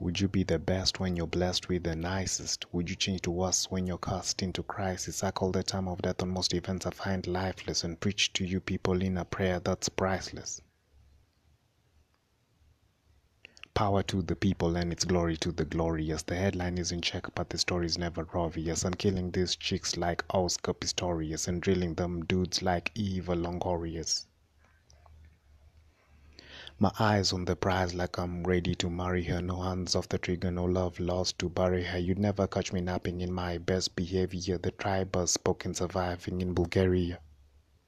Would you be the best when you're blessed with the nicest? Would you change to worse when you're cast into crisis? I call the time of death on most events I find lifeless and preach to you people in a prayer that's priceless. Power to the people and its glory to the glorious. The headline is in check, but the story is never obvious. I'm killing these chicks like Oscar Pistorius and drilling them dudes like Eva Longorius. My eyes on the prize like I'm ready to marry her. No hands off the trigger, no love lost to bury her. You'd never catch me napping in my best behavior. The tribe has spoken surviving in Bulgaria.